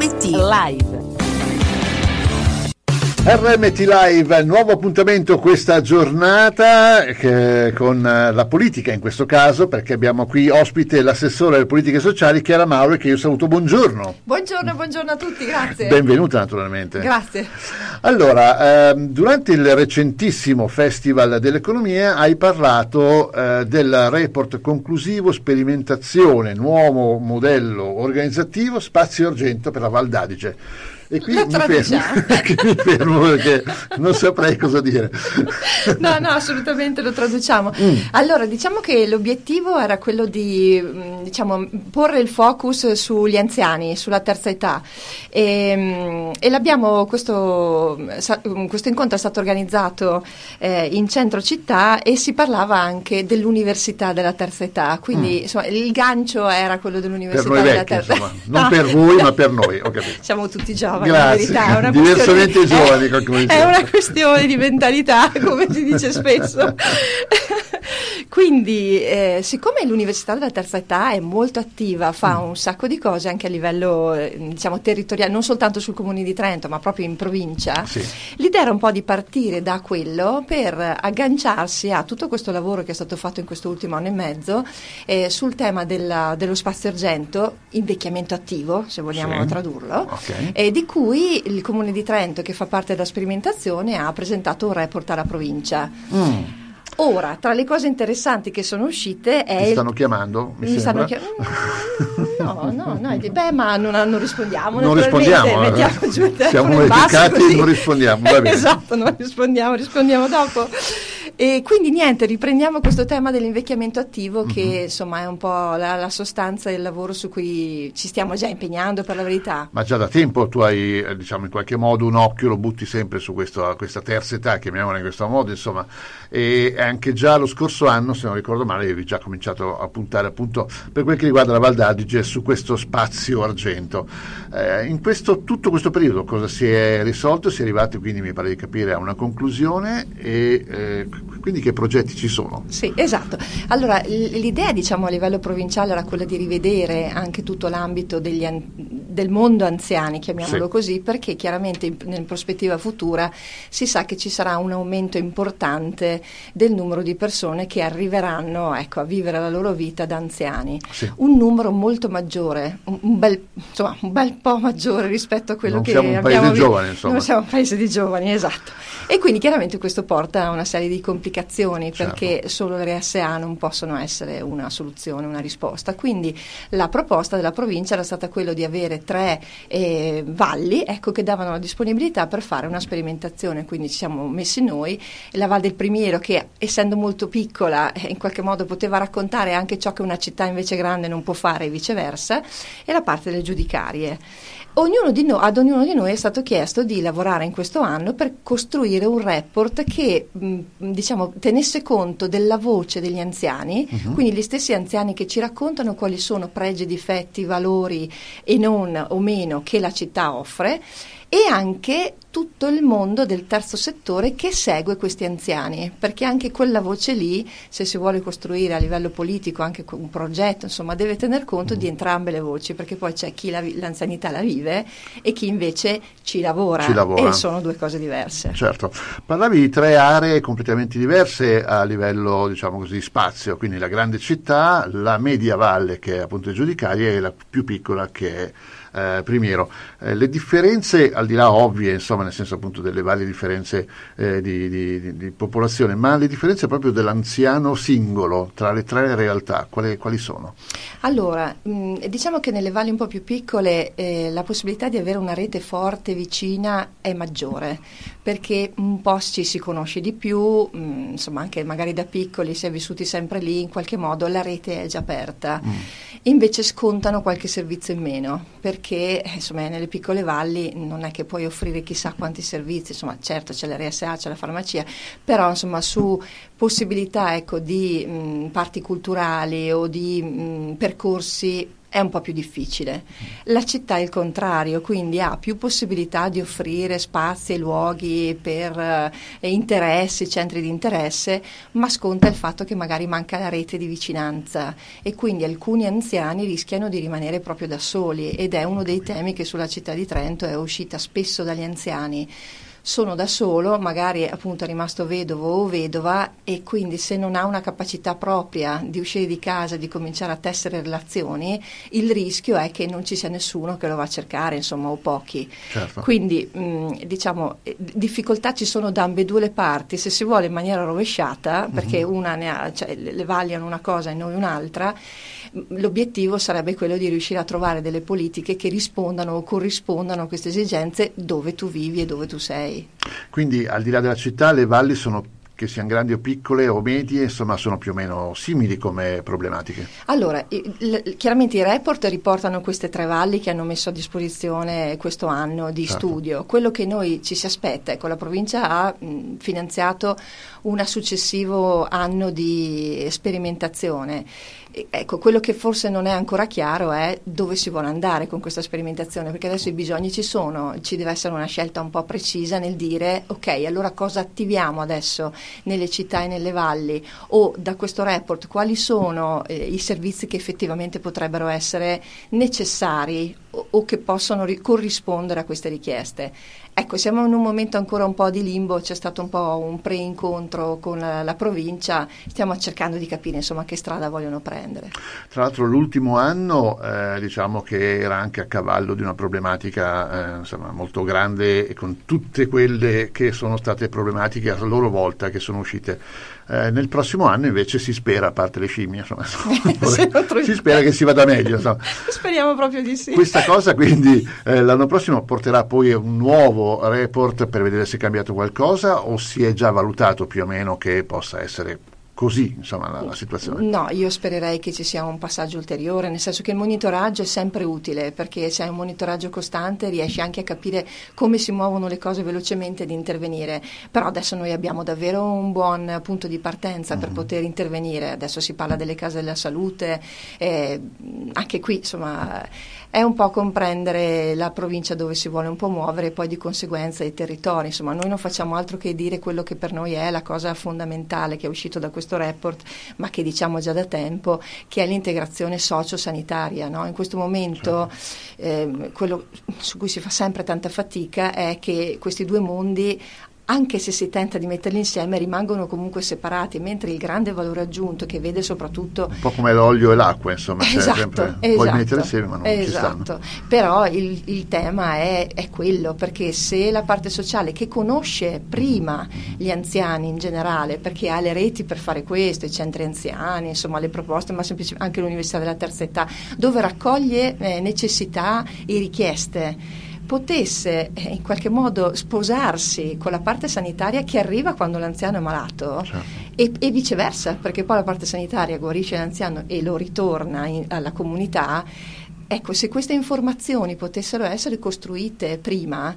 RMT Live. RMT Live, nuovo appuntamento questa giornata che, con eh, la politica in questo caso perché abbiamo qui ospite l'assessore alle politiche sociali Chiara Mauro che io saluto, buongiorno. Buongiorno, buongiorno a tutti, grazie. Benvenuta naturalmente. Grazie. Allora, ehm, durante il recentissimo Festival dell'Economia hai parlato eh, del report conclusivo sperimentazione, nuovo modello organizzativo, spazio argento per la Val d'Adige. E qui mi fermo, mi fermo perché non saprei cosa dire. No, no, assolutamente lo traduciamo. Mm. Allora, diciamo che l'obiettivo era quello di mh, diciamo, porre il focus sugli anziani, sulla terza età. E, mh, e l'abbiamo, questo, sa- questo incontro è stato organizzato eh, in centro città e si parlava anche dell'università della terza età. Quindi Mm. insomma, il gancio era quello dell'università noi della vecchi, terza insomma, non per voi ma per noi. Siamo tutti giovani, in Grazie. verità. È una Diversamente questione- giovani, è- È una questione di mentalità, come si dice spesso. Quindi, eh, siccome l'Università della Terza Età è molto attiva, fa Mm. un sacco di cose anche a livello eh, diciamo, territoriale, non soltanto sul Comune di Trento, ma proprio in provincia, Sì. l'idea era un po' di partire da quello per agganciarsi a tutto questo lavoro che è stato fatto in questo ultimo anno e mezzo eh, sul tema della- dello spazio argento, invecchiamento attivo, se vogliamo Sì. tradurlo Ok. e di cui il Comune di Trento, che fa parte della sperimentazione, ha presentato un report alla provincia. Mm. Ora, tra le cose interessanti che sono uscite è... Ti il- stanno chiamando? Mi, mi stanno chiamando. No, no, no, beh, ma non, non rispondiamo. Non naturalmente, rispondiamo, eh. Mettiamo giù il Siamo educati, così. non rispondiamo, esatto, non rispondiamo, rispondiamo dopo. E quindi niente, riprendiamo questo tema dell'invecchiamento attivo che Mhm. insomma è un po' la, la sostanza del lavoro su cui ci stiamo già impegnando per la verità. Ma già da tempo tu hai, eh, diciamo, in qualche modo un occhio, lo butti sempre su questo- questa terza età, chiamiamola in questo modo, insomma, e anche già lo scorso anno, se non ricordo male, avevi già cominciato a puntare appunto per quel che riguarda la Val d'Adige su questo spazio argento. Eh, in questo, tutto questo periodo cosa si è risolto? Si è arrivati quindi, mi pare di capire, a una conclusione e eh, quindi che progetti ci sono? Sì, esatto. Allora, l'idea, diciamo, a livello provinciale era quella di rivedere anche tutto l'ambito degli del mondo anziani, chiamiamolo Sì. così, perché chiaramente in, in prospettiva futura si sa che ci sarà un aumento importante del numero di persone che arriveranno ecco, a vivere la loro vita da anziani. Sì. Un numero molto maggiore, un, bel, insomma, un bel po' maggiore rispetto a quello Non che siamo un abbiamo paese vi- giovane, insomma. Non siamo un paese di giovani, esatto. E quindi chiaramente questo porta a una serie di complicazioni Certo. perché solo le RSA non possono essere una soluzione, una risposta. Quindi la proposta della provincia era stata quella di avere tre eh, valli ecco, che davano la disponibilità per fare una sperimentazione. Quindi ci siamo messi noi, la Val del Primiero che essendo molto piccola eh, in qualche modo poteva raccontare anche ciò che una città invece grande non può fare e viceversa, e la parte delle giudicarie. Ognuno di no- ad ognuno di noi è stato chiesto di lavorare in questo anno per costruire un report che mh, diciamo, tenesse conto della voce degli anziani, Mhm. quindi gli stessi anziani che ci raccontano quali sono pregi, difetti, valori e non o meno che la città offre e anche tutto il mondo del terzo settore che segue questi anziani, perché anche quella voce lì, se si vuole costruire a livello politico anche un progetto, insomma, deve tener conto di entrambe le voci, perché poi c'è chi la l'anzianità la vive e chi invece ci lavora, Ci lavora. e sono due cose diverse. Certo, parlavi di tre aree completamente diverse a livello, diciamo così, spazio, quindi la grande città, la media valle che è appunto giudicaria e la più piccola che è eh, Primiero. Eh, le differenze, al di là ovvie, insomma, nel senso appunto delle varie differenze eh, di, di- di- popolazione, ma le differenze proprio dell'anziano singolo tra le tre realtà, quali, quali sono? Allora, mh, diciamo che nelle valli un po' più piccole eh, la possibilità di avere una rete forte vicina è maggiore, perché un po' ci si conosce di più, mh, insomma anche magari da piccoli si è vissuti sempre lì, in qualche modo la rete è già aperta. Invece scontano qualche servizio in meno, perché eh, insomma nelle piccole valli non è che puoi offrire chissà quanti servizi, insomma certo c'è l'RSA, c'è la farmacia, però insomma su possibilità ecco, di mh, parti culturali o di mh, percorsi è un po' più difficile. La città è il contrario, quindi ha più possibilità di offrire spazi e luoghi per eh, interessi, centri di interesse, ma sconta il fatto che magari manca la rete di vicinanza e quindi alcuni anziani rischiano di rimanere proprio da soli ed è uno dei temi che sulla città di Trento è uscita spesso dagli anziani sono da solo, magari appunto è rimasto vedovo o vedova e quindi se non ha una capacità propria di uscire di casa, di cominciare a tessere relazioni, il rischio è che non ci sia nessuno che lo va a cercare, insomma, o pochi. Certo. Quindi mh, diciamo, eh, difficoltà ci sono da ambedue le parti, se si vuole in maniera rovesciata, perché mm-hmm. una ne ha, cioè, le vagliano una cosa e noi un'altra l'obiettivo sarebbe quello di riuscire a trovare delle politiche che rispondano o corrispondano a queste esigenze dove tu vivi e dove tu sei. Quindi al di là della città le valli sono che siano grandi o piccole o medie, insomma, sono più o meno simili come problematiche. Allora, il, chiaramente i report riportano queste tre valli che hanno messo a disposizione questo anno di certo. studio. Quello che noi ci si aspetta, ecco, la provincia ha mh, finanziato un successivo anno di sperimentazione Ecco, quello che forse non è ancora chiaro è dove si vuole andare con questa sperimentazione, perché adesso i bisogni ci sono, ci deve essere una scelta un po' precisa nel dire ok, allora cosa attiviamo adesso nelle città e nelle valli? O da questo report quali sono eh, i servizi che effettivamente potrebbero essere necessari o, o che possono ri- corrispondere a queste richieste. Ecco, siamo in un momento ancora un po' di limbo, c'è stato un po' un pre-incontro con la, la provincia, stiamo cercando di capire insomma che strada vogliono prendere. Tra l'altro l'ultimo anno eh, diciamo che era anche a cavallo di una problematica eh, insomma, molto grande e con tutte quelle che sono state problematiche a loro volta che sono uscite eh, nel prossimo anno invece si spera, a parte le scimmie, insomma, si spera che si vada meglio. Speriamo proprio di sì. Questa cosa quindi eh, l'anno prossimo porterà poi un nuovo report per vedere se è cambiato qualcosa o si è già valutato più o meno che possa essere così insomma, la, la, situazione? No, io spererei che ci sia un passaggio ulteriore, nel senso che il monitoraggio è sempre utile perché se hai un monitoraggio costante riesci anche a capire come si muovono le cose velocemente ed intervenire. Però adesso noi abbiamo davvero un buon punto di partenza mm-hmm. per poter intervenire. Adesso si parla delle case della salute, eh, anche qui insomma è un po' comprendere la provincia dove si vuole un po' muovere e poi di conseguenza i territori. Insomma, noi non facciamo altro che dire quello che per noi è la cosa fondamentale che è uscito da questo report, ma che diciamo già da tempo, che è l'integrazione sociosanitaria. No? In questo momento eh, quello su cui si fa sempre tanta fatica è che questi due mondi anche se si tenta di metterli insieme, rimangono comunque separati, mentre il grande valore aggiunto che vede soprattutto... Un po' come l'olio e l'acqua, insomma, cioè esatto, sempre, esatto, puoi mettere insieme ma non esatto. Però il, il tema è, è, quello, perché se la parte sociale che conosce prima gli anziani in generale, perché ha le reti per fare questo, i centri anziani, insomma le proposte, ma semplicemente anche l'Università della Terza Età, dove raccoglie eh, necessità e richieste, potesse eh, in qualche modo sposarsi con la parte sanitaria che arriva quando l'anziano è malato certo. e, e, viceversa, perché poi la parte sanitaria guarisce l'anziano e lo ritorna in, alla comunità. Ecco, se queste informazioni potessero essere costruite prima,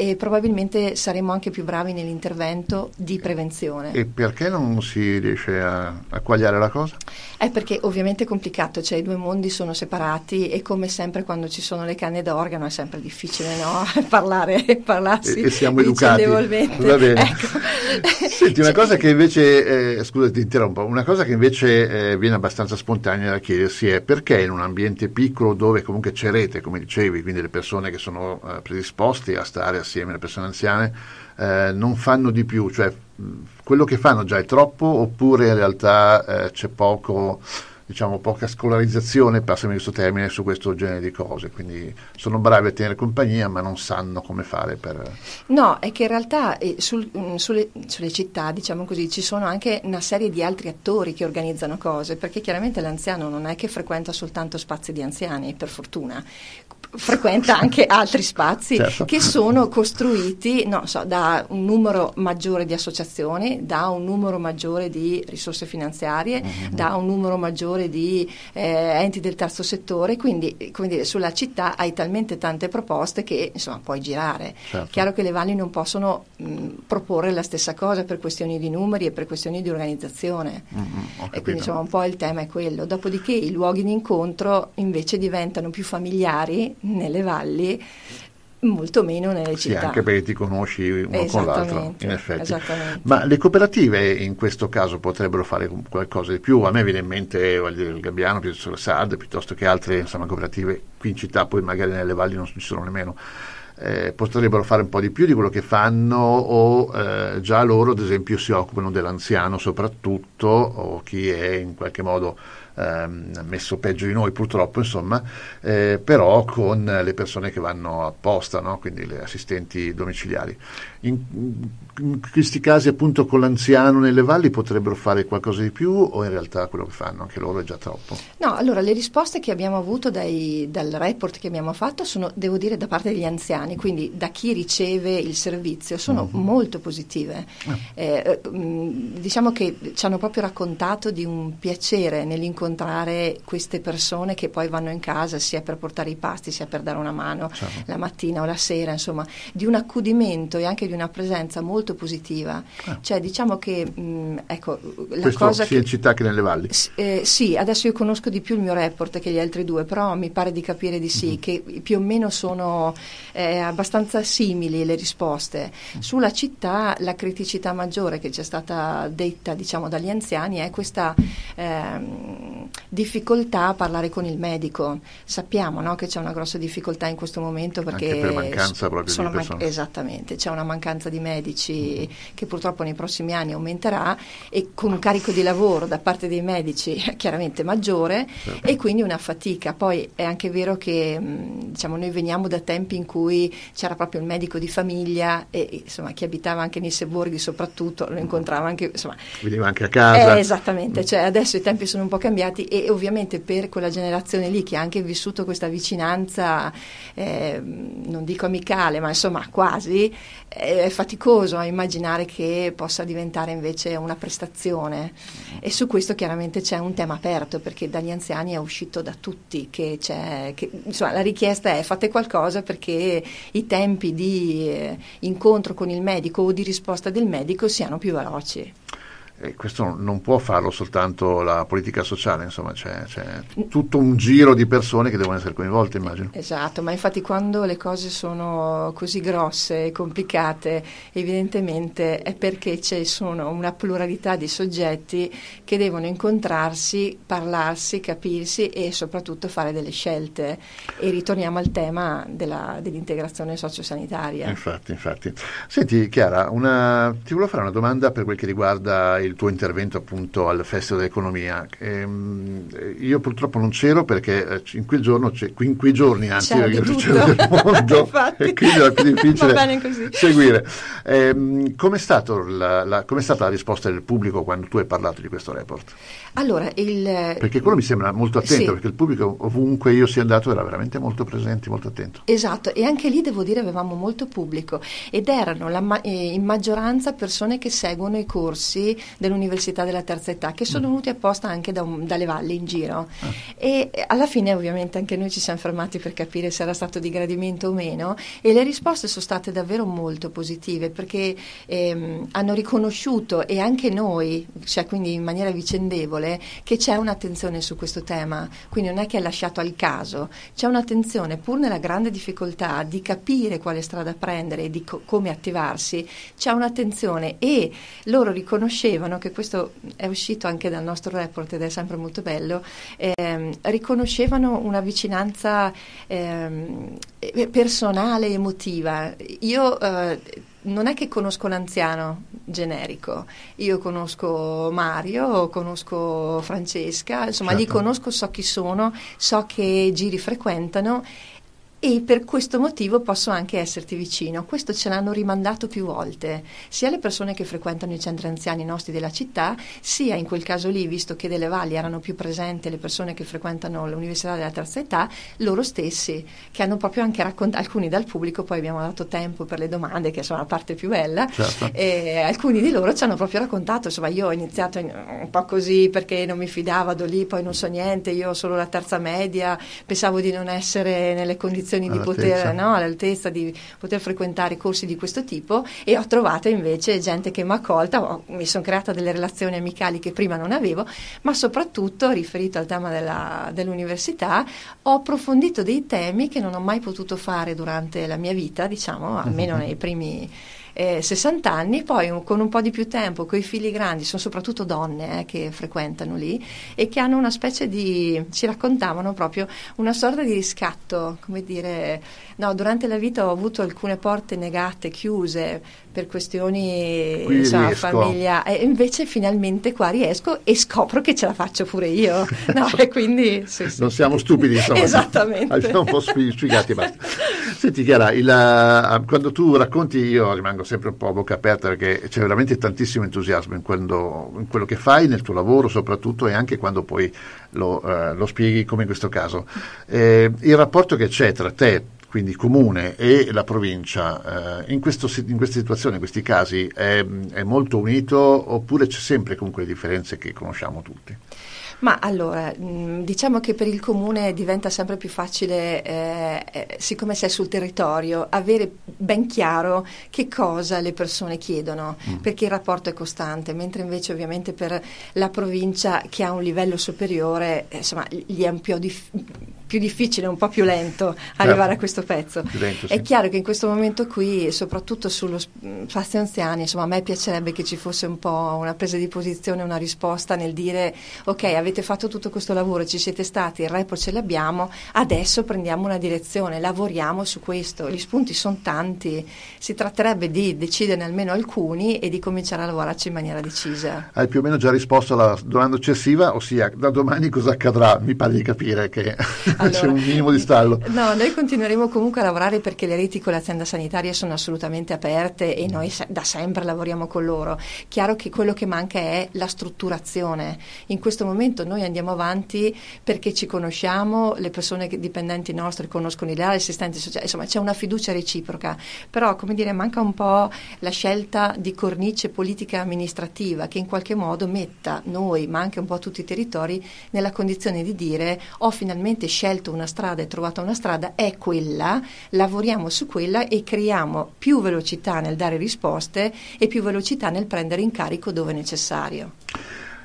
e probabilmente saremo anche più bravi nell'intervento di prevenzione. E perché non si riesce a, a quagliare la cosa? È perché ovviamente è complicato, cioè i due mondi sono separati e come sempre quando ci sono le canne d'organo è sempre difficile no? parlare, parlarsi e, e siamo educati. Va bene. Ecco. Senti, una cosa che invece, eh, scusa ti interrompo, una cosa che invece eh, viene abbastanza spontanea da chiedersi è perché in un ambiente piccolo dove comunque c'è rete, come dicevi, quindi le persone che sono eh, predisposte a stare a assieme alle persone anziane, eh, non fanno di più, cioè quello che fanno già è troppo oppure in realtà eh, c'è poco diciamo, poca scolarizzazione, passami questo termine, su questo genere di cose, quindi sono bravi a tenere compagnia ma non sanno come fare per... No, è che in realtà eh, sul, mh, sulle, sulle, città, diciamo così, ci sono anche una serie di altri attori che organizzano cose, perché chiaramente l'anziano non è che frequenta soltanto spazi di anziani, per fortuna, frequenta anche altri spazi certo. che sono costruiti no, so, da un numero maggiore di associazioni, da un numero maggiore di risorse finanziarie, mm-hmm. da un numero maggiore di eh, enti del terzo settore, quindi come dire, sulla città hai talmente tante proposte che insomma puoi girare. Certo. Chiaro che le valli non possono mh, proporre la stessa cosa per questioni di numeri e per questioni di organizzazione. Mm-hmm, e quindi insomma un po' il tema è quello. Dopodiché i luoghi di incontro invece diventano più familiari nelle valli molto meno nelle sì, città. anche perché ti conosci uno con l'altro, in effetti. Ma le cooperative in questo caso potrebbero fare qualcosa di più? A me viene in mente il Gabbiano, piuttosto la SAD, piuttosto che altre insomma, cooperative qui in città, poi magari nelle valli non ci sono nemmeno. Eh, potrebbero fare un po' di più di quello che fanno o eh, già loro ad esempio si occupano dell'anziano soprattutto o chi è in qualche modo ehm, messo peggio di noi purtroppo, insomma, eh, però con le persone che vanno apposta, no? quindi le assistenti domiciliari. In, in, questi casi appunto con l'anziano nelle valli potrebbero fare qualcosa di più o in realtà quello che fanno anche loro è già troppo? No, allora le risposte che abbiamo avuto dai, dal report che abbiamo fatto sono, devo dire, da parte degli anziani, quindi da chi riceve il servizio, sono uh-huh. molto positive. Uh-huh. Eh, diciamo che ci hanno proprio raccontato di un piacere nell'incontrare incontrare queste persone che poi vanno in casa sia per portare i pasti sia per dare una mano certo. la mattina o la sera, insomma, di un accudimento e anche di una presenza molto positiva. Ah. Cioè, diciamo che, mh, ecco, la Questo cosa sia che, in città che nelle valli? Eh, sì, adesso io conosco di più il mio report che gli altri due, però mi pare di capire di sì, mm-hmm. che più o meno sono eh, abbastanza simili le risposte. Mm. Sulla città la criticità maggiore che ci è stata detta, diciamo, dagli anziani è questa ehm, difficoltà a parlare con il medico. Sappiamo no, che c'è una grossa difficoltà in questo momento perché Anche per mancanza proprio di persone. Man- esattamente, c'è una mancanza di medici mm. che purtroppo nei prossimi anni aumenterà e con un carico di lavoro da parte dei medici chiaramente maggiore certo. e quindi una fatica. Poi è anche vero che diciamo, noi veniamo da tempi in cui c'era proprio il medico di famiglia e insomma, chi abitava anche nei sobborghi soprattutto lo incontrava anche insomma, veniva anche a casa. Eh, esattamente, cioè adesso i tempi sono un po' cambiati cambiati e ovviamente per quella generazione lì che ha anche vissuto questa vicinanza, eh, non dico amicale, ma insomma quasi, è faticoso a immaginare che possa diventare invece una prestazione e su questo chiaramente c'è un tema aperto perché dagli anziani è uscito da tutti che, che insomma, la richiesta è fate qualcosa perché i tempi di eh, incontro con il medico o di risposta del medico siano più veloci. E questo non può farlo soltanto la politica sociale, insomma c'è, c'è, tutto un giro di persone che devono essere coinvolte, immagino. Esatto, ma infatti quando le cose sono così grosse e complicate, evidentemente è perché sono una pluralità di soggetti che devono incontrarsi, parlarsi, capirsi e soprattutto fare delle scelte. E ritorniamo al tema della, dell'integrazione sociosanitaria. Infatti, infatti. Senti Chiara, una, ti volevo fare una domanda per quel che riguarda il il tuo intervento appunto al Festival dell'Economia. Ehm, io purtroppo non c'ero perché eh, in quel giorno, in quei giorni anzi, C'è perché succede nel mondo e quindi era più difficile seguire. Ehm, com'è, la, la, com'è, stata la risposta del pubblico quando tu hai parlato di questo report? Allora, il, perché quello mi sembra molto attento, sì. perché il pubblico ovunque io sia andato era veramente molto presente, molto attento. Esatto, e anche lì devo dire avevamo molto pubblico ed erano la, eh, in maggioranza persone che seguono i corsi dell'Università della Terza Età, che sono mm. venuti apposta anche da un, dalle valli in giro. Ah. E alla fine ovviamente anche noi ci siamo fermati per capire se era stato di gradimento o meno e le risposte sono state davvero molto positive perché ehm, hanno riconosciuto e anche noi, cioè quindi in maniera vicendevole, che c'è un'attenzione su questo tema, quindi non è che è lasciato al caso, c'è un'attenzione pur nella grande difficoltà di capire quale strada prendere e di co- come attivarsi, c'è un'attenzione e loro riconoscevano dicevano, che questo è uscito anche dal nostro report ed è sempre molto bello, ehm, riconoscevano una vicinanza ehm, personale, emotiva. Io eh, non è che conosco l'anziano generico, io conosco Mario, conosco Francesca, insomma certo. li conosco, so chi sono, so che giri frequentano e per questo motivo posso anche esserti vicino. Questo ce l'hanno rimandato più volte, sia le persone che frequentano i centri anziani nostri della città, sia in quel caso lì, visto che delle valli erano più presenti le persone che frequentano l'università della terza età, loro stessi, che hanno proprio anche raccontato, alcuni dal pubblico, poi abbiamo dato tempo per le domande, che sono la parte più bella, certo. e alcuni di loro ci hanno proprio raccontato, insomma io ho iniziato in, un po' così perché non mi fidavo, vado lì, poi non so niente, io ho solo la terza media, pensavo di non essere nelle condizioni condizioni di poter, no, all'altezza di poter frequentare corsi di questo tipo e ho trovato invece gente che mi ha accolta, ho, mi sono creata delle relazioni amicali che prima non avevo, ma soprattutto riferito al tema della, dell'università ho approfondito dei temi che non ho mai potuto fare durante la mia vita, diciamo, almeno nei primi eh, 60 anni, poi un, con un po' di più tempo, con i figli grandi, sono soprattutto donne eh, che frequentano lì e che hanno una specie di, ci raccontavano proprio una sorta di riscatto, come dire, no, durante la vita ho avuto alcune porte negate, chiuse, per questioni insomma, famiglia. E invece finalmente qua riesco e scopro che ce la faccio pure io. No? e quindi sì, sì. non siamo stupidi insomma. Esattamente. Abbiamo un po' spiegati basta. Senti Chiara il, uh, quando tu racconti io rimango sempre un po' a bocca aperta perché c'è veramente tantissimo entusiasmo in, quando, in quello che fai nel tuo lavoro soprattutto e anche quando poi lo, uh, lo spieghi come in questo caso. Eh, il rapporto che c'è tra te quindi comune e la provincia, eh, in, questo, in, queste situazioni, in questi casi, è, è molto unito oppure c'è sempre comunque le differenze che conosciamo tutti? Ma allora, mm, diciamo che per il comune diventa sempre più facile, eh, eh, siccome sei sul territorio, avere ben chiaro che cosa le persone chiedono, mm. perché il rapporto è costante, mentre invece ovviamente per la provincia che ha un livello superiore, eh, insomma, gli è un po' difficile più difficile, un po' più lento arrivare certo. a questo pezzo. Lento, sì. È chiaro che in questo momento qui, soprattutto sullo spazio anziani, insomma, a me piacerebbe che ci fosse un po' una presa di posizione, una risposta nel dire ok, avete fatto tutto questo lavoro, ci siete stati, il report ce l'abbiamo, adesso prendiamo una direzione, lavoriamo su questo. Gli spunti sono tanti, si tratterebbe di deciderne almeno alcuni e di cominciare a lavorarci in maniera decisa. Hai più o meno già risposto alla domanda successiva, ossia da domani cosa accadrà? Mi pare di capire che allora, c'è un minimo di stallo. No, noi continueremo comunque a lavorare perché le reti con l'azienda sanitaria sono assolutamente aperte e noi da sempre lavoriamo con loro. Chiaro che quello che manca è la strutturazione. In questo momento noi andiamo avanti perché ci conosciamo, le persone dipendenti nostre conoscono gli assistenti sociali, insomma c'è una fiducia reciproca, però come dire manca un po' la scelta di cornice politica amministrativa che in qualche modo metta noi, ma anche un po' tutti i territori, nella condizione di dire ho finalmente scelto scelto una strada e trovato una strada è quella, lavoriamo su quella e creiamo più velocità nel dare risposte e più velocità nel prendere in carico dove necessario.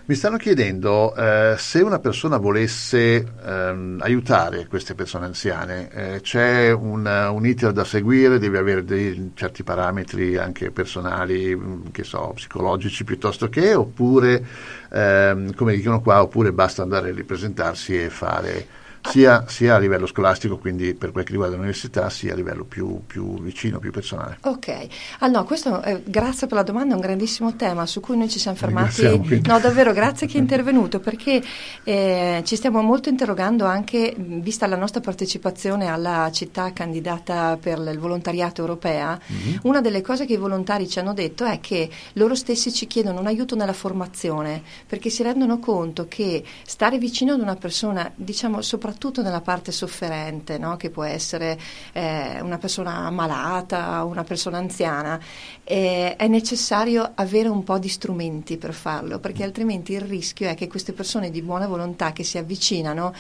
Mi stanno chiedendo eh, se una persona volesse ehm, aiutare queste persone anziane, eh, c'è un, un, iter da seguire, deve avere dei certi parametri anche personali, mm, so, psicologici piuttosto che, oppure, ehm, come dicono qua, oppure basta andare a ripresentarsi e fare sia, sia, a livello scolastico, quindi per quel che riguarda l'università, sia a livello più, più vicino, più personale. Ok, allora questo, eh, grazie per la domanda, è un grandissimo tema su cui noi ci siamo fermati. No, davvero, grazie che è intervenuto, perché eh, ci stiamo molto interrogando anche, vista la nostra partecipazione alla città candidata per il volontariato europea, mm-hmm. una delle cose che i volontari ci hanno detto è che loro stessi ci chiedono un aiuto nella formazione, perché si rendono conto che stare vicino ad una persona, diciamo soprattutto soprattutto nella parte sofferente, no? che può essere eh, una persona malata, una persona anziana, eh, è necessario avere un po' di strumenti per farlo, perché altrimenti il rischio è che queste persone di buona volontà che si avvicinano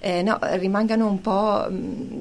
eh, no, rimangano un po', mm,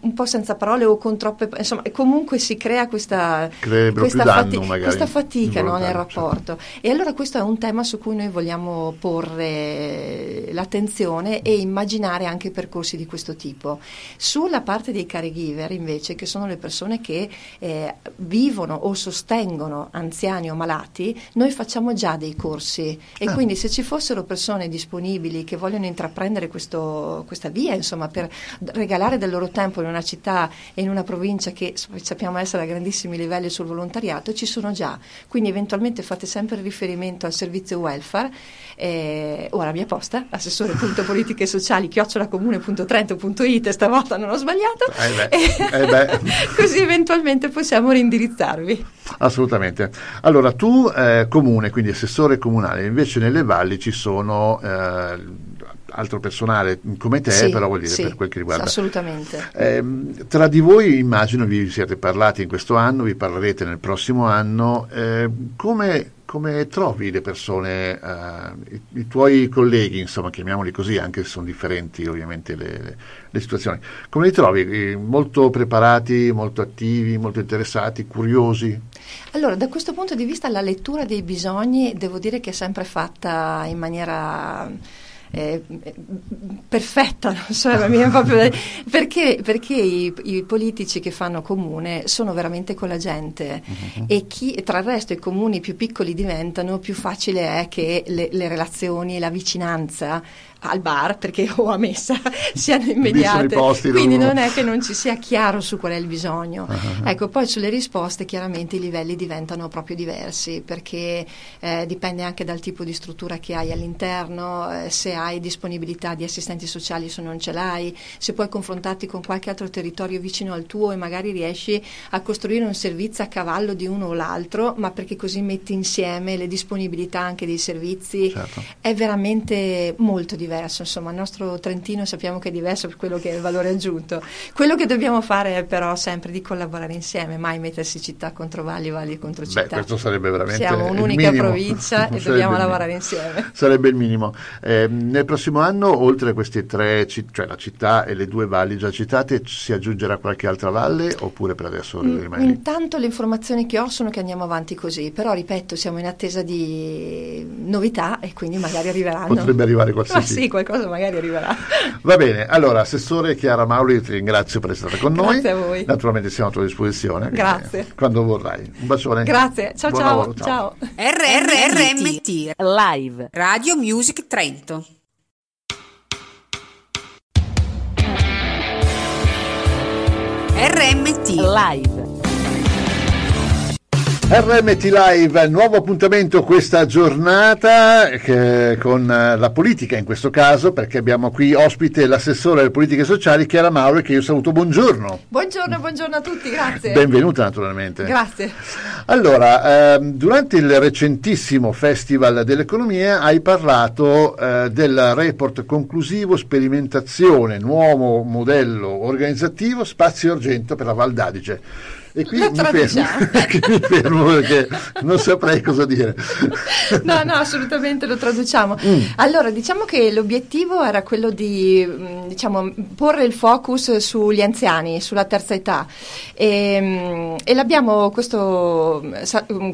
un po', senza parole o con troppe... insomma, comunque si crea questa, questa, fati- questa fatica no, nel certo. rapporto. Certo. E allora questo è un tema su cui noi vogliamo porre l'attenzione e immaginare anche anche percorsi di questo tipo. Sulla parte dei caregiver invece, che sono le persone che eh, vivono o sostengono anziani o malati, noi facciamo già dei corsi e ah. quindi se ci fossero persone disponibili che vogliono intraprendere questo, questa via, insomma, per regalare del loro tempo in una città e in una provincia che sappiamo essere a grandissimi livelli sul volontariato, ci sono già. Quindi eventualmente fate sempre riferimento al servizio welfare eh, o alla mia posta, assessore.politiche sociali, chiocciola info-comune.trento.it, stavolta non ho sbagliato, eh beh, eh così eventualmente possiamo rindirizzarvi. Assolutamente. Allora, tu eh, comune, quindi assessore comunale, invece nelle valli ci sono eh, altro personale come te, sì, però vuol dire sì, per quel che riguarda. Assolutamente. Eh, tra di voi immagino vi siete parlati in questo anno, vi parlerete nel prossimo anno. Eh, come, come, trovi le persone, eh, i, i, tuoi colleghi, insomma, chiamiamoli così, anche se sono differenti ovviamente le, le, le situazioni, come li trovi? Molto preparati, molto attivi, molto interessati, curiosi? Allora, da questo punto di vista la lettura dei bisogni devo dire che è sempre fatta in maniera eh, perfetta, non so, proprio, perché, perché i, i, politici che fanno comune sono veramente con la gente uh-huh. e chi, tra il resto i comuni più piccoli diventano, più facile è che le, le relazioni, la vicinanza al bar perché o a messa siano immediate quindi non è che non ci sia chiaro su qual è il bisogno uh-huh. ecco poi sulle risposte chiaramente i livelli diventano proprio diversi perché eh, dipende anche dal tipo di struttura che hai all'interno eh, se hai disponibilità di assistenti sociali se non ce l'hai se puoi confrontarti con qualche altro territorio vicino al tuo e magari riesci a costruire un servizio a cavallo di uno o l'altro ma perché così metti insieme le disponibilità anche dei servizi certo. è veramente molto diverso insomma il nostro Trentino sappiamo che è diverso per quello che è il valore aggiunto. Quello che dobbiamo fare è però sempre di collaborare insieme, mai mettersi città contro valli, valli contro città. Beh, questo sarebbe veramente Siamo un'unica provincia e dobbiamo lavorare insieme. Sarebbe il minimo. Eh, nel prossimo anno, oltre a queste tre, cioè la città e le due valli già citate, si aggiungerà qualche altra valle oppure per adesso mm, rimane lì? Intanto le informazioni che ho sono che andiamo avanti così, però ripeto, siamo in attesa di novità e quindi magari arriveranno. Potrebbe arrivare qualsiasi sì, qualcosa magari arriverà. Va bene, allora, Assessore Chiara Mauri, ti ringrazio per essere stata con noi. Grazie a voi. Naturalmente siamo a tua disposizione. Grazie. Quando vorrai. Un bacione. Grazie, ciao Buon ciao. Lavoro, ciao. ciao. RRRMT Live Radio Music Trento. RMT Live RMT Live, nuovo appuntamento questa giornata che, con eh, la politica in questo caso perché abbiamo qui ospite l'assessore alle politiche sociali Chiara Mauro che io saluto, buongiorno. Buongiorno, buongiorno a tutti, grazie. Benvenuta naturalmente. Grazie. Allora, ehm, durante il recentissimo Festival dell'Economia hai parlato eh, del report conclusivo sperimentazione, nuovo modello organizzativo, spazio argento per la Val d'Adige. E qui mi fermo, mi fermo, perché non saprei cosa dire. No, no, assolutamente lo traduciamo. Mm. Allora, diciamo che l'obiettivo era quello di mm, diciamo, porre il focus sugli anziani, sulla terza età. E, mm, e l'abbiamo, questo,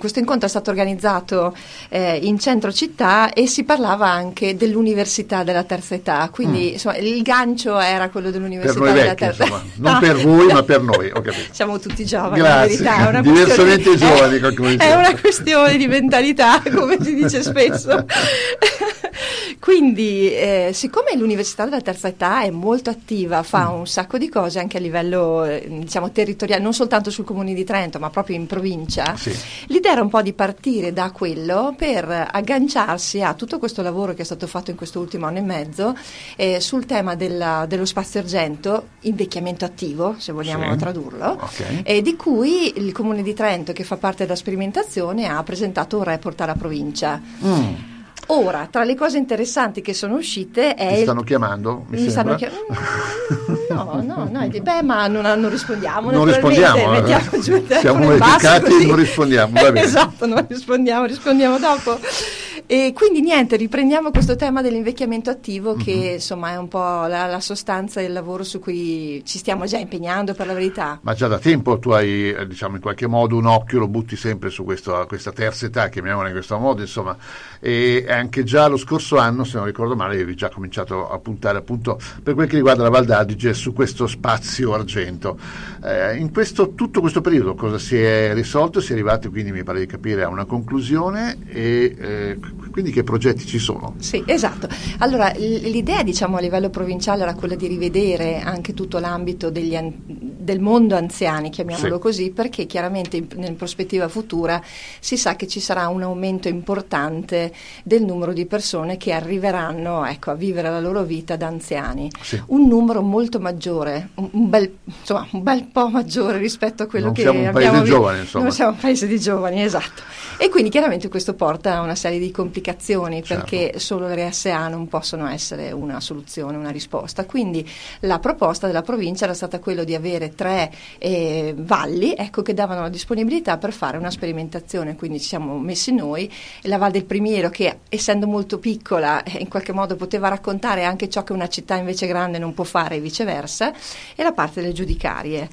questo, incontro è stato organizzato eh, in centro città e si parlava anche dell'università della terza età. Quindi mm. insomma, il gancio era quello dell'università della vecchi, terza età. Non per voi, ma per noi. Siamo tutti giovani giovani, Grazie. verità. È Diversamente questione, giovani, è, è una questione di mentalità, come si dice spesso. Quindi, eh, siccome l'Università della Terza Età è molto attiva, fa mm. un sacco di cose anche a livello eh, diciamo, territoriale, non soltanto sul Comune di Trento, ma proprio in provincia, sì. l'idea era un po' di partire da quello per agganciarsi a tutto questo lavoro che è stato fatto in questo ultimo anno e mezzo eh, sul tema della, dello spazio argento, invecchiamento attivo, se vogliamo sì. tradurlo, okay. di cui il Comune di Trento, che fa parte della sperimentazione, ha presentato un report alla provincia. Mm. Ora, tra le cose interessanti che sono uscite è... Mi stanno chiamando? Mi, mi stanno chiamando? No, no, no, beh, ma non, non rispondiamo. Non rispondiamo. Eh. Siamo educati e non rispondiamo. esatto, non rispondiamo, rispondiamo dopo. E quindi niente, riprendiamo questo tema dell'invecchiamento attivo che mm-hmm. insomma è un po' la, la, sostanza del lavoro su cui ci stiamo già impegnando per la verità. Ma già da tempo tu hai eh, diciamo in qualche modo un occhio, lo butti sempre su questo, questa terza età, chiamiamola in questo modo, insomma, e anche già lo scorso anno, se non ricordo male, avevi già cominciato a puntare appunto per quel che riguarda la Val d'Adige su questo spazio argento. Eh, in questo, tutto questo periodo cosa si è risolto? Si è arrivati quindi, mi pare di capire, a una conclusione e eh, quindi che progetti ci sono? Sì, esatto. Allora, l'idea diciamo a livello provinciale era quella di rivedere anche tutto l'ambito degli, del mondo anziani, chiamiamolo sì. così, perché chiaramente in, in, prospettiva futura si sa che ci sarà un aumento importante del numero di persone che arriveranno ecco, a vivere la loro vita da anziani. Sì. Un numero molto maggiore, un, bel, insomma, un, bel, po' maggiore rispetto a quello non che siamo un abbiamo paese giovane, insomma. Non siamo un paese di giovani, esatto. E quindi chiaramente questo porta a una serie di complicazioni Certo. perché solo le RSA non possono essere una soluzione, una risposta. Quindi la proposta della provincia era stata quella di avere tre eh, valli ecco, che davano la disponibilità per fare una sperimentazione. Quindi ci siamo messi noi, la Val del Primiero che essendo molto piccola eh, in qualche modo poteva raccontare anche ciò che una città invece grande non può fare e viceversa, e la parte delle giudicarie.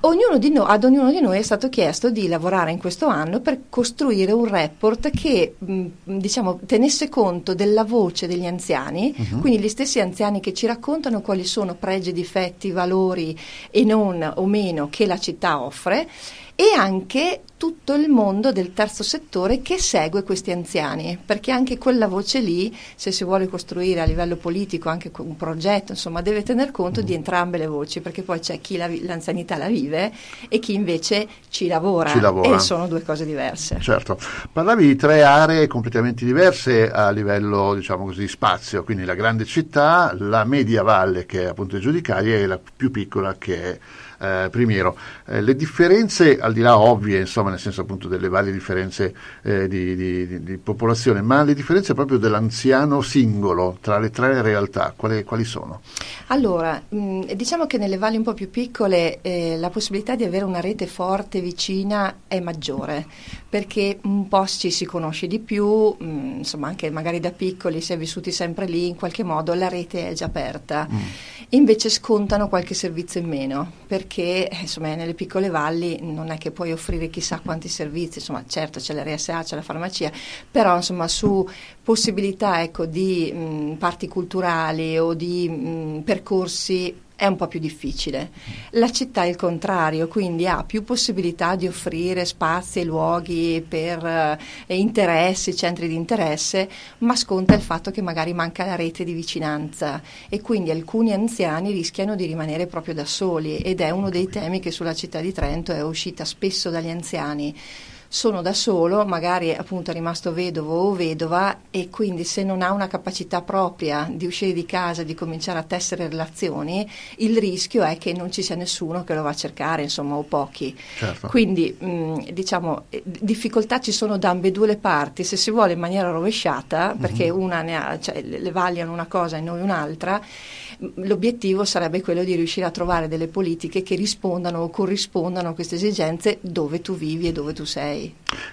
Ognuno no, ad ognuno di noi è stato chiesto di lavorare in questo anno per costruire un report che mh, diciamo, tenesse conto della voce degli anziani, uh-huh. quindi gli stessi anziani che ci raccontano quali sono pregi, difetti, valori e non o meno che la città offre e anche tutto il mondo del terzo settore che segue questi anziani, perché anche quella voce lì, se si vuole costruire a livello politico anche un progetto, insomma, deve tener conto di entrambe le voci, perché poi c'è chi la, l'anzianità la vive e chi invece ci lavora, ci lavora, e sono due cose diverse. Certo, parlavi di tre aree completamente diverse a livello, diciamo così, spazio, quindi la grande città, la media valle che è appunto il giudicaria e la più piccola che è eh, Primiero. Eh, le differenze, al di là ovvie, insomma, nel senso appunto delle varie differenze eh, di, di, di, di, popolazione, ma le differenze proprio dell'anziano singolo tra le tre realtà, quali, quali sono? Allora, mh, diciamo che nelle valli un po' più piccole eh, la possibilità di avere una rete forte vicina è maggiore, perché un po' ci si conosce di più, mh, insomma anche magari da piccoli si è vissuti sempre lì, in qualche modo la rete è già aperta. Mm. Invece scontano qualche servizio in meno, perché insomma nelle piccole valli non è che puoi offrire chissà quanti servizi, insomma certo c'è l'RSA, c'è la farmacia, però insomma su possibilità ecco, di mh, parti culturali o di mh, percorsi è un po' più difficile. La città è il contrario, quindi ha più possibilità di offrire spazi e luoghi per eh, interessi, centri di interesse, ma sconta il fatto che magari manca la rete di vicinanza e quindi alcuni anziani rischiano di rimanere proprio da soli ed è uno dei temi che sulla città di Trento è uscita spesso dagli anziani sono da solo, magari appunto è rimasto vedovo o vedova e quindi se non ha una capacità propria di uscire di casa, di cominciare a tessere relazioni, il rischio è che non ci sia nessuno che lo va a cercare, insomma, o pochi. Certo. Quindi mh, diciamo difficoltà ci sono da ambedue le parti, se si vuole in maniera rovesciata, perché mm-hmm. una ne ha, cioè, le valli hanno una cosa e noi un'altra l'obiettivo sarebbe quello di riuscire a trovare delle politiche che rispondano o corrispondano a queste esigenze dove tu vivi e dove tu sei.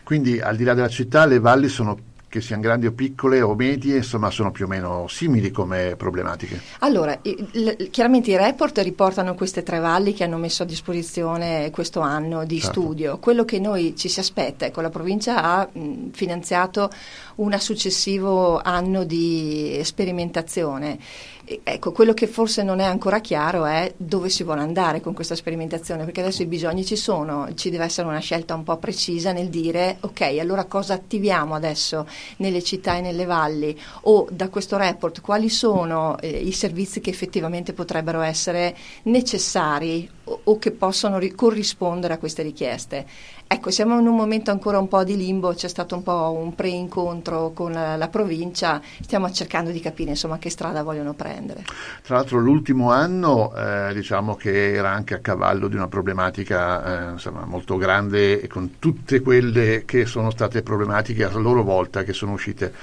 Quindi al di là della città le valli sono che siano grandi o piccole o medie, insomma, sono più o meno simili come problematiche. Allora, il, chiaramente i report riportano queste tre valli che hanno messo a disposizione questo anno di certo. studio. Quello che noi ci si aspetta, ecco, la provincia ha mh, finanziato un successivo anno di sperimentazione Ecco, quello che forse non è ancora chiaro è dove si vuole andare con questa sperimentazione, perché adesso i bisogni ci sono, ci deve essere una scelta un po' precisa nel dire ok, allora cosa attiviamo adesso nelle città e nelle valli? O da questo report quali sono eh, i servizi che effettivamente potrebbero essere necessari o, o che possono ri- corrispondere a queste richieste. Ecco, siamo in un momento ancora un po' di limbo, c'è stato un po' un pre-incontro con la, la provincia, stiamo cercando di capire insomma che strada vogliono prendere. Tra l'altro l'ultimo anno eh, diciamo che era anche a cavallo di una problematica eh, insomma, molto grande e con tutte quelle che sono state problematiche a loro volta che sono uscite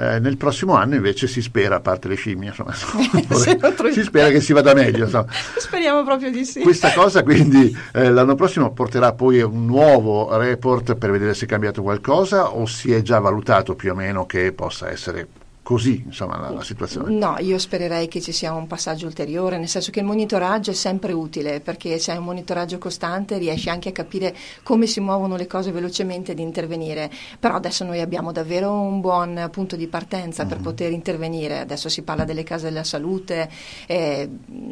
eh, nel prossimo anno invece si spera, a parte le scimmie, insomma, si spera che si vada meglio. Insomma. Speriamo proprio di sì. Questa cosa quindi eh, l'anno prossimo porterà poi un nuovo report per vedere se è cambiato qualcosa o si è già valutato più o meno che possa essere così insomma, la, la, situazione? No, io spererei che ci sia un passaggio ulteriore, nel senso che il monitoraggio è sempre utile, perché se hai un monitoraggio costante riesci anche a capire come si muovono le cose velocemente ed intervenire. Però adesso noi abbiamo davvero un buon punto di partenza mm-hmm. per poter intervenire. Adesso si parla delle case della salute, eh,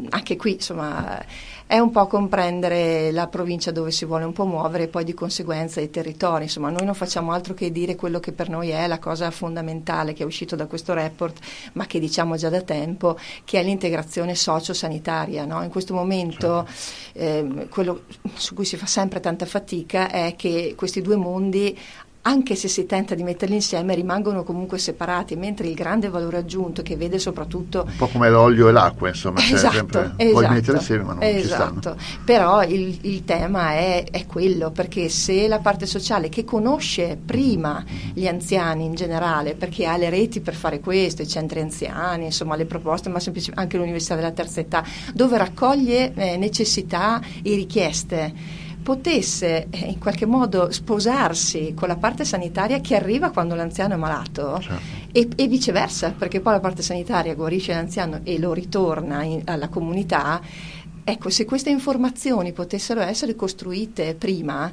anche qui insomma è un po' comprendere la provincia dove si vuole un po' muovere e poi di conseguenza i territori. Insomma, noi non facciamo altro che dire quello che per noi è la cosa fondamentale che è uscito da questo report, ma che diciamo già da tempo, che è l'integrazione sociosanitaria. No? In questo momento eh, quello su cui si fa sempre tanta fatica è che questi due mondi anche se si tenta di metterli insieme, rimangono comunque separati, mentre il grande valore aggiunto che vede soprattutto... Un po' come l'olio e l'acqua, insomma, esatto, cioè sempre, esatto, puoi mettere insieme ma non esatto. Però il, il tema è, è, quello, perché se la parte sociale che conosce prima gli anziani in generale, perché ha le reti per fare questo, i centri anziani, insomma le proposte, ma semplicemente anche l'Università della Terza Età, dove raccoglie eh, necessità e richieste, potesse eh, in qualche modo sposarsi con la parte sanitaria che arriva quando l'anziano è malato certo. e, e, viceversa, perché poi la parte sanitaria guarisce l'anziano e lo ritorna in, alla comunità. Ecco, se queste informazioni potessero essere costruite prima,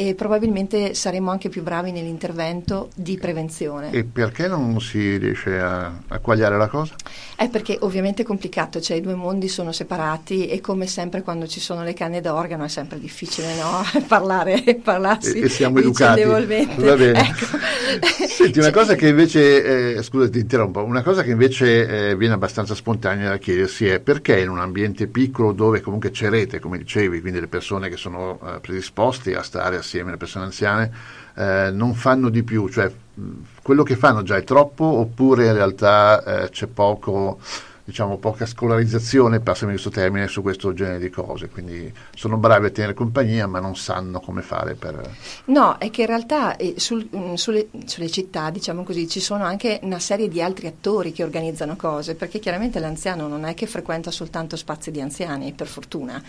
e probabilmente saremo anche più bravi nell'intervento di prevenzione. E perché non si riesce a, a quagliare la cosa? È perché ovviamente è complicato, cioè i due mondi sono separati e come sempre quando ci sono le canne d'organo è sempre difficile no? parlare, parlarsi e, e siamo educati. Va bene. Ecco. Senti, una cosa che invece, eh, scusa ti interrompo, una cosa che invece eh, viene abbastanza spontanea da chiedersi è perché in un ambiente piccolo dove comunque c'è rete, come dicevi, quindi le persone che sono eh, predisposte a stare assieme, le persone anziane, eh, non fanno di più, cioè quello che fanno già è troppo oppure in realtà eh, c'è poco diciamo, poca scolarizzazione, passami questo termine, su questo genere di cose, quindi sono bravi a tenere compagnia ma non sanno come fare per... No, è che in realtà eh, sul, mh, sulle, sulle, città, diciamo così, ci sono anche una serie di altri attori che organizzano cose, perché chiaramente l'anziano non è che frequenta soltanto spazi di anziani, per fortuna,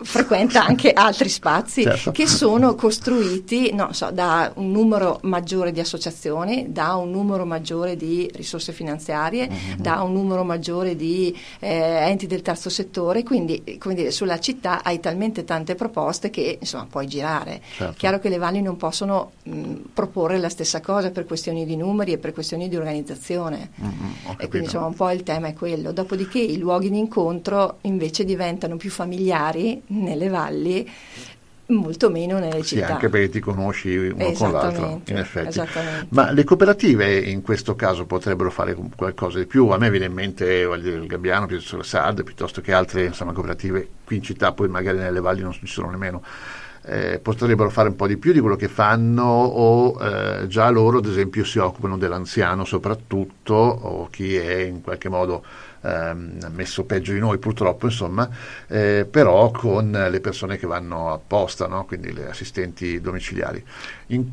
frequenta anche altri spazi certo. che sono costruiti so, da un numero maggiore di associazioni, da un numero maggiore di risorse finanziarie, mm-hmm. da un numero maggiore di eh, enti del terzo settore, quindi come dire, sulla città hai talmente tante proposte che insomma puoi girare. Certo. Chiaro che le valli non possono mh, proporre la stessa cosa per questioni di numeri e per questioni di organizzazione mm-hmm, e quindi insomma un po' il tema è quello. Dopodiché i luoghi di incontro invece diventano più familiari nelle valli molto meno nelle sì, città. Sì, anche perché ti conosci uno con l'altro, in effetti. Ma le cooperative in questo caso potrebbero fare qualcosa di più? A me viene in mente il Gabbiano, piuttosto che SAD, piuttosto che altre insomma, cooperative qui in città, poi magari nelle valli non ci sono nemmeno. Eh, potrebbero fare un po' di più di quello che fanno o eh, già loro ad esempio si occupano dell'anziano soprattutto o chi è in qualche modo ehm, messo peggio di noi purtroppo, insomma, eh, però con le persone che vanno apposta, no? quindi le assistenti domiciliari. In,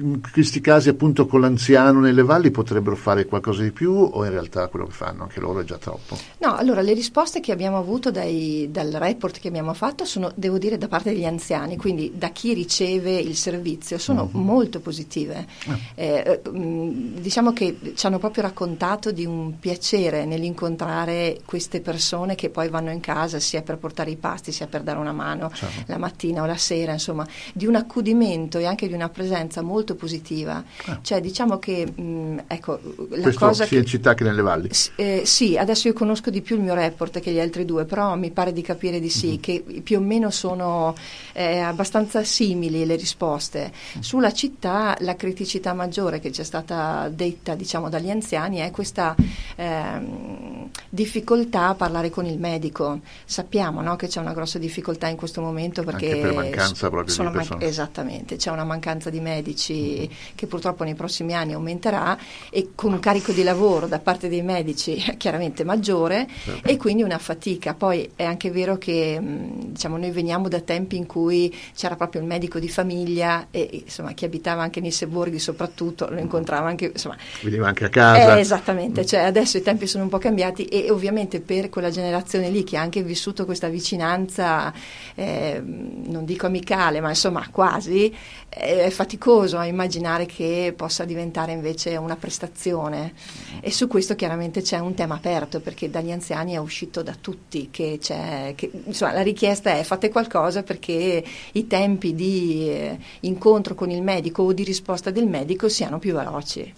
in, questi casi appunto con l'anziano nelle valli potrebbero fare qualcosa di più o in realtà quello che fanno anche loro è già troppo? No, allora le risposte che abbiamo avuto dai, dal report che abbiamo fatto sono, devo dire, da parte degli anziani, quindi da chi riceve il servizio, sono mm-hmm. molto positive. Ah. Eh, mm, diciamo che ci hanno proprio raccontato di un piacere nell'incontro incontrare queste persone che poi vanno in casa sia per portare i pasti sia per dare una mano certo. la mattina o la sera, insomma, di un accudimento e anche di una presenza molto positiva. Ah. Cioè, diciamo che, mh, ecco, la Questo cosa sia che, in città che nelle valli. Eh, sì, adesso io conosco di più il mio report che gli altri due, però mi pare di capire di sì, mm-hmm. che più o meno sono eh, abbastanza simili le risposte. Mm. Sulla città la criticità maggiore che ci è stata detta, diciamo, dagli anziani è questa ehm, difficoltà a parlare con il medico. Sappiamo no, che c'è una grossa difficoltà in questo momento perché Anche per mancanza proprio di man- esattamente, c'è una mancanza di medici mm-hmm. che purtroppo nei prossimi anni aumenterà e con un carico di lavoro da parte dei medici chiaramente maggiore certo. e quindi una fatica. Poi è anche vero che diciamo, noi veniamo da tempi in cui c'era proprio il medico di famiglia e insomma, chi abitava anche nei sobborghi soprattutto lo incontrava anche insomma, veniva anche a casa. Eh, esattamente, cioè adesso i tempi sono un po' cambiati e ovviamente per quella generazione lì che ha anche vissuto questa vicinanza, eh, non dico amicale, ma insomma quasi, è faticoso immaginare che possa diventare invece una prestazione. E su questo chiaramente c'è un tema aperto perché dagli anziani è uscito da tutti che, che insomma, la richiesta è fate qualcosa perché i tempi di eh, incontro con il medico o di risposta del medico siano più veloci.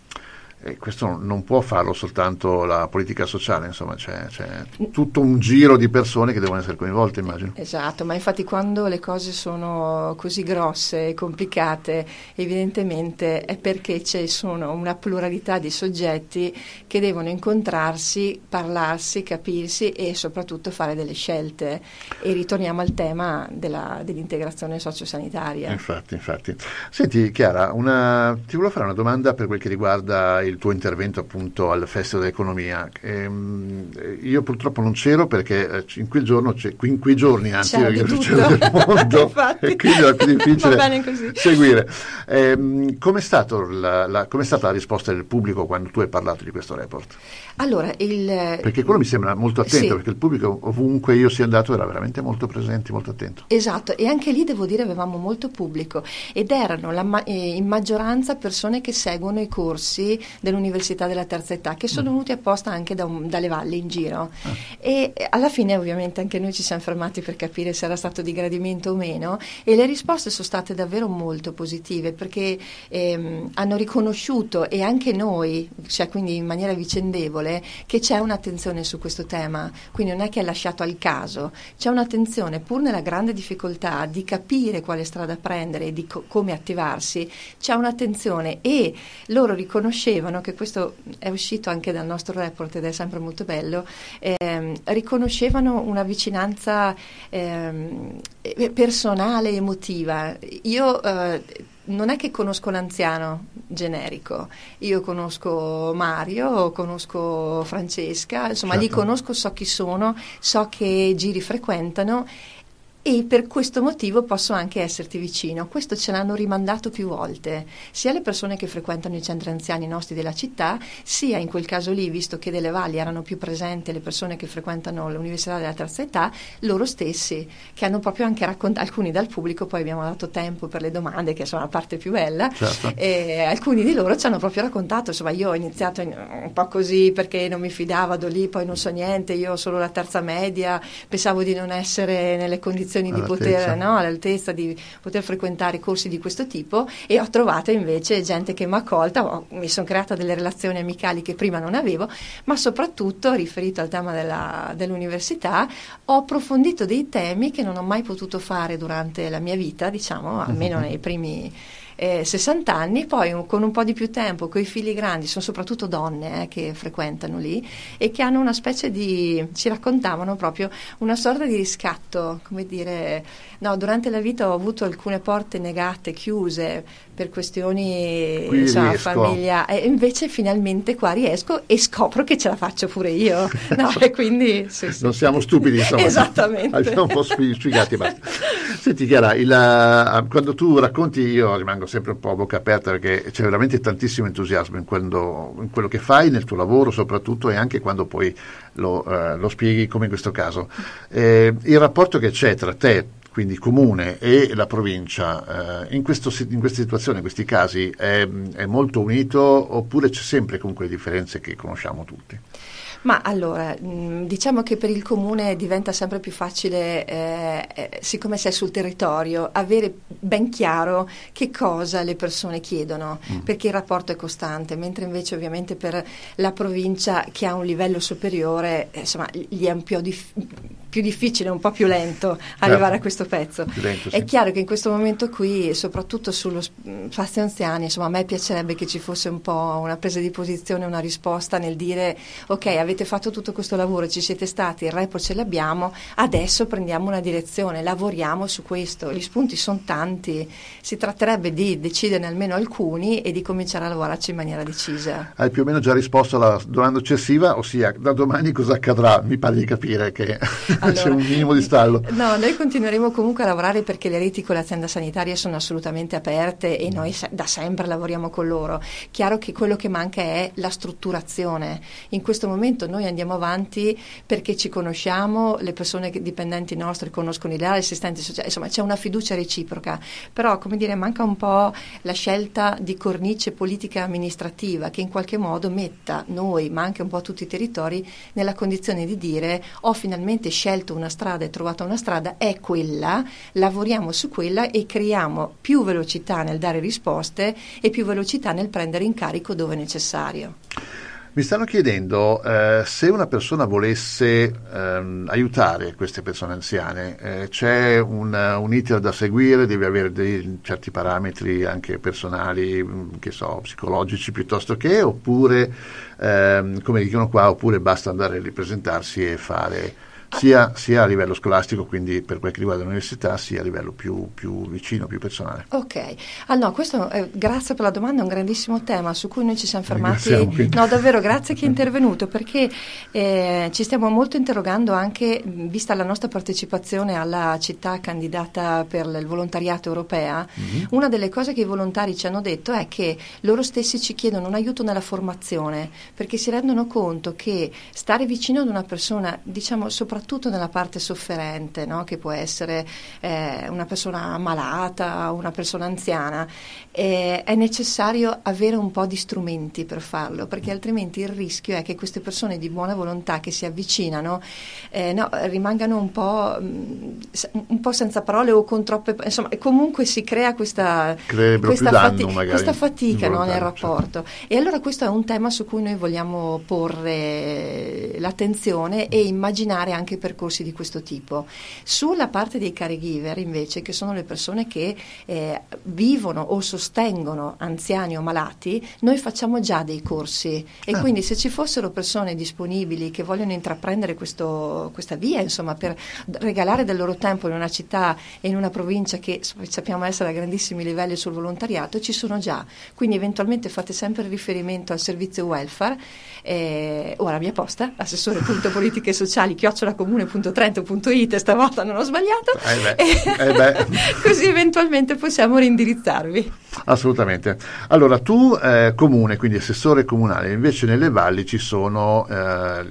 E questo non può farlo soltanto la politica sociale, insomma c'è, c'è, tutto un giro di persone che devono essere coinvolte, immagino. Esatto, ma infatti quando le cose sono così grosse e complicate, evidentemente è perché ci sono una pluralità di soggetti che devono incontrarsi, parlarsi, capirsi e soprattutto fare delle scelte. E ritorniamo al tema della, dell'integrazione sociosanitaria. Infatti, infatti. Senti Chiara, una, ti volevo fare una domanda per quel che riguarda il il tuo intervento appunto al Festival dell'Economia. Ehm, io purtroppo non c'ero perché eh, in quel giorno, in quei giorni anzi, c'è io c'ero del mondo e quindi era più difficile seguire. Ehm, com'è, la, la, com'è stata la risposta del pubblico quando tu hai parlato di questo report? Allora, il, perché quello mi sembra molto attento, sì. perché il pubblico ovunque io sia andato era veramente molto presente, molto attento. Esatto, e anche lì devo dire avevamo molto pubblico ed erano la, eh, in maggioranza persone che seguono i corsi dell'Università della Terza Età, che sono mm. venuti apposta anche da un, dalle valli in giro. Ah. E alla fine ovviamente anche noi ci siamo fermati per capire se era stato di gradimento o meno e le risposte sono state davvero molto positive perché ehm, hanno riconosciuto e anche noi, cioè quindi in maniera vicendevole, che c'è un'attenzione su questo tema, quindi non è che è lasciato al caso, c'è un'attenzione pur nella grande difficoltà di capire quale strada prendere e di co- come attivarsi, c'è un'attenzione e loro riconoscevano che questo è uscito anche dal nostro report ed è sempre molto bello, ehm, riconoscevano una vicinanza ehm, personale, emotiva. Io eh, non è che conosco l'anziano generico, io conosco Mario, conosco Francesca, insomma certo. li conosco, so chi sono, so che giri frequentano e per questo motivo posso anche esserti vicino. Questo ce l'hanno rimandato più volte, sia le persone che frequentano i centri anziani nostri della città, sia in quel caso lì, visto che delle valli erano più presenti le persone che frequentano l'università della terza età, loro stessi, che hanno proprio anche raccontato, alcuni dal pubblico, poi abbiamo dato tempo per le domande, che sono la parte più bella, certo. e alcuni di loro ci hanno proprio raccontato, insomma io ho iniziato un po' così perché non mi fidavo, do lì, poi non so niente, io ho solo la terza media, pensavo di non essere nelle condizioni condizioni di poter, no, all'altezza di poter frequentare corsi di questo tipo e ho trovato invece gente che mi ha accolta, ho, mi sono creata delle relazioni amicali che prima non avevo, ma soprattutto riferito al tema della, dell'università ho approfondito dei temi che non ho mai potuto fare durante la mia vita, diciamo, almeno nei primi eh, 60 anni, poi con un po' di più tempo, con i figli grandi, sono soprattutto donne eh, che frequentano lì e che hanno una specie di, ci raccontavano proprio una sorta di riscatto, come dire, no, durante la vita ho avuto alcune porte negate, chiuse, per questioni insomma, famiglia. E invece finalmente qua riesco e scopro che ce la faccio pure io. No, e quindi sì, sì. non siamo stupidi insomma. Esattamente. Abbiamo un po' sfigati basta senti Chiara il, uh, quando tu racconti io rimango sempre un po' a bocca aperta perché c'è veramente tantissimo entusiasmo in, quando, in quello che fai nel tuo lavoro soprattutto e anche quando poi lo, uh, lo spieghi come in questo caso eh, il rapporto che c'è tra te quindi comune e la provincia, eh, in, questo, in, queste situazioni, in questi casi, è, è molto unito oppure c'è sempre comunque le differenze che conosciamo tutti? Ma allora, mm, diciamo che per il comune diventa sempre più facile, eh, eh, siccome sei sul territorio, avere ben chiaro che cosa le persone chiedono, mm. perché il rapporto è costante, mentre invece ovviamente per la provincia che ha un livello superiore, eh, insomma, gli è un po' dif- più difficile, un po' più lento arrivare certo. a questo pezzo. Lento, sì. È chiaro che in questo momento qui, soprattutto sullo spazio anziani, insomma, a me piacerebbe che ci fosse un po' una presa di posizione, una risposta nel dire ok, avete fatto tutto questo lavoro, ci siete stati, il report ce l'abbiamo, adesso prendiamo una direzione, lavoriamo su questo. Gli spunti sono tanti, si tratterebbe di deciderne almeno alcuni e di cominciare a lavorarci in maniera decisa. Hai più o meno già risposto alla domanda successiva, ossia da domani cosa accadrà? Mi pare di capire che allora, c'è un minimo di stallo. No, noi continueremo comunque a lavorare perché le reti con l'azienda sanitaria sono assolutamente aperte e noi da sempre lavoriamo con loro. Chiaro che quello che manca è la strutturazione. In questo momento noi andiamo avanti perché ci conosciamo, le persone dipendenti nostre conoscono i loro assistenti sociali, insomma c'è una fiducia reciproca, però come dire manca un po' la scelta di cornice politica amministrativa che in qualche modo metta noi, ma anche un po' tutti i territori, nella condizione di dire ho finalmente scelto scelto una strada e trovato una strada, è quella, lavoriamo su quella e creiamo più velocità nel dare risposte e più velocità nel prendere in carico dove necessario. Mi stanno chiedendo eh, se una persona volesse ehm, aiutare queste persone anziane, eh, c'è un, un, iter da seguire, deve avere dei certi parametri anche personali, mm, che so, psicologici piuttosto che, oppure, ehm, come dicono qua, oppure basta andare a ripresentarsi e fare sia, sia, a livello scolastico, quindi per quel che riguarda l'università, sia a livello più, più vicino, più personale. Ok, allora, questo, eh, grazie per la domanda, è un grandissimo tema su cui noi ci siamo fermati. No, davvero, grazie che è intervenuto, perché eh, ci stiamo molto interrogando anche, vista la nostra partecipazione alla città candidata per il volontariato europea, mm-hmm. una delle cose che i volontari ci hanno detto è che loro stessi ci chiedono un aiuto nella formazione, perché si rendono conto che stare vicino ad una persona, diciamo soprattutto soprattutto nella parte sofferente, no? che può essere eh, una persona malata, una persona anziana, eh, è necessario avere un po' di strumenti per farlo, perché altrimenti il rischio è che queste persone di buona volontà che si avvicinano eh, no, rimangano un po', mm, un po', senza parole o con troppe... insomma, comunque si crea questa, questa, fati- questa fatica no, nel certo. rapporto. Certo. E allora questo è un tema su cui noi vogliamo porre l'attenzione e immaginare anche anche percorsi di questo tipo. Sulla parte dei caregiver invece, che sono le persone che eh, vivono o sostengono anziani o malati, noi facciamo già dei corsi e ah. quindi se ci fossero persone disponibili che vogliono intraprendere questo, questa via, insomma, per regalare del loro tempo in una città e in una provincia che sappiamo essere a grandissimi livelli sul volontariato, ci sono già. Quindi eventualmente fate sempre riferimento al servizio welfare eh, o alla mia posta, assessore.politiche sociali, chiocciola comune.trento.it, stavolta non ho sbagliato, eh beh, eh così eventualmente possiamo rindirizzarvi. Assolutamente. Allora, tu eh, comune, quindi assessore comunale, invece nelle valli ci sono eh,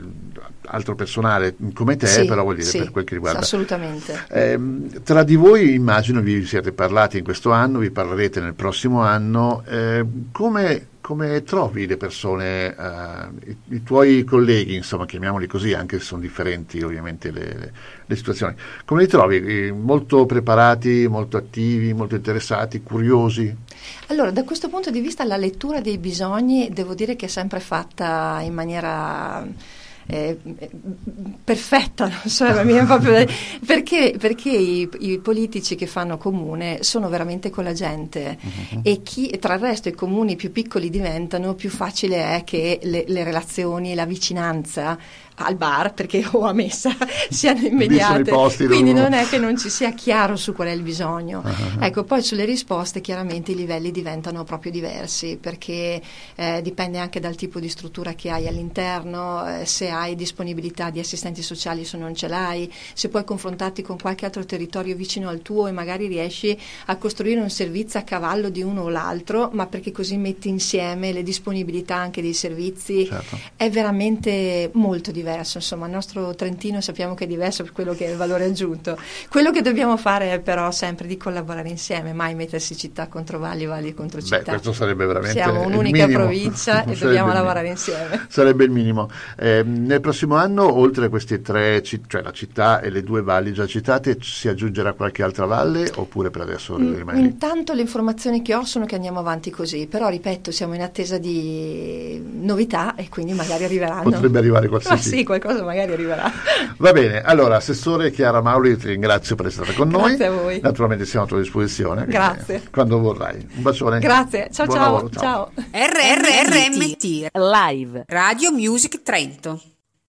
altro personale come te, sì, però vuol dire sì, per quel che riguarda. Assolutamente. Eh, tra di voi immagino vi siete parlati in questo anno, vi parlerete nel prossimo anno. Eh, come come trovi le persone, eh, i, i, tuoi colleghi, insomma, chiamiamoli così, anche se sono differenti ovviamente le, le, situazioni, come li trovi? Molto preparati, molto attivi, molto interessati, curiosi? Allora, da questo punto di vista la lettura dei bisogni devo dire che è sempre fatta in maniera eh, perfetta, non so, proprio, perché, perché i, i, politici che fanno comune sono veramente con la gente uh-huh. e chi, tra il resto i comuni più piccoli diventano, più facile è che le, le relazioni, la vicinanza al bar perché o a messa siano immediate quindi non è che non ci sia chiaro su qual è il bisogno uh-huh. ecco poi sulle risposte chiaramente i livelli diventano proprio diversi perché eh, dipende anche dal tipo di struttura che hai all'interno eh, se hai disponibilità di assistenti sociali se non ce l'hai se puoi confrontarti con qualche altro territorio vicino al tuo e magari riesci a costruire un servizio a cavallo di uno o l'altro ma perché così metti insieme le disponibilità anche dei servizi certo. è veramente molto diverso insomma il nostro Trentino sappiamo che è diverso per quello che è il valore aggiunto. Quello che dobbiamo fare è però sempre di collaborare insieme, mai mettersi città contro valli, valli contro città. Beh, questo sarebbe veramente Siamo un'unica provincia e dobbiamo lavorare insieme. Sarebbe il minimo. Eh, nel prossimo anno, oltre a queste tre, cioè la città e le due valli già citate, si aggiungerà qualche altra valle oppure per adesso mm, rimane lì? Intanto le informazioni che ho sono che andiamo avanti così, però ripeto, siamo in attesa di novità e quindi magari arriveranno. Potrebbe arrivare qualsiasi sì, qualcosa magari arriverà. Va bene, allora, Assessore Chiara Mauli, ti ringrazio per essere stata con noi. Grazie a voi. Naturalmente siamo a tua disposizione. Grazie. Quando vorrai. Un bacione. Grazie, ciao ciao. Lavoro, ciao. ciao. RRRMT Live Radio Music Trento.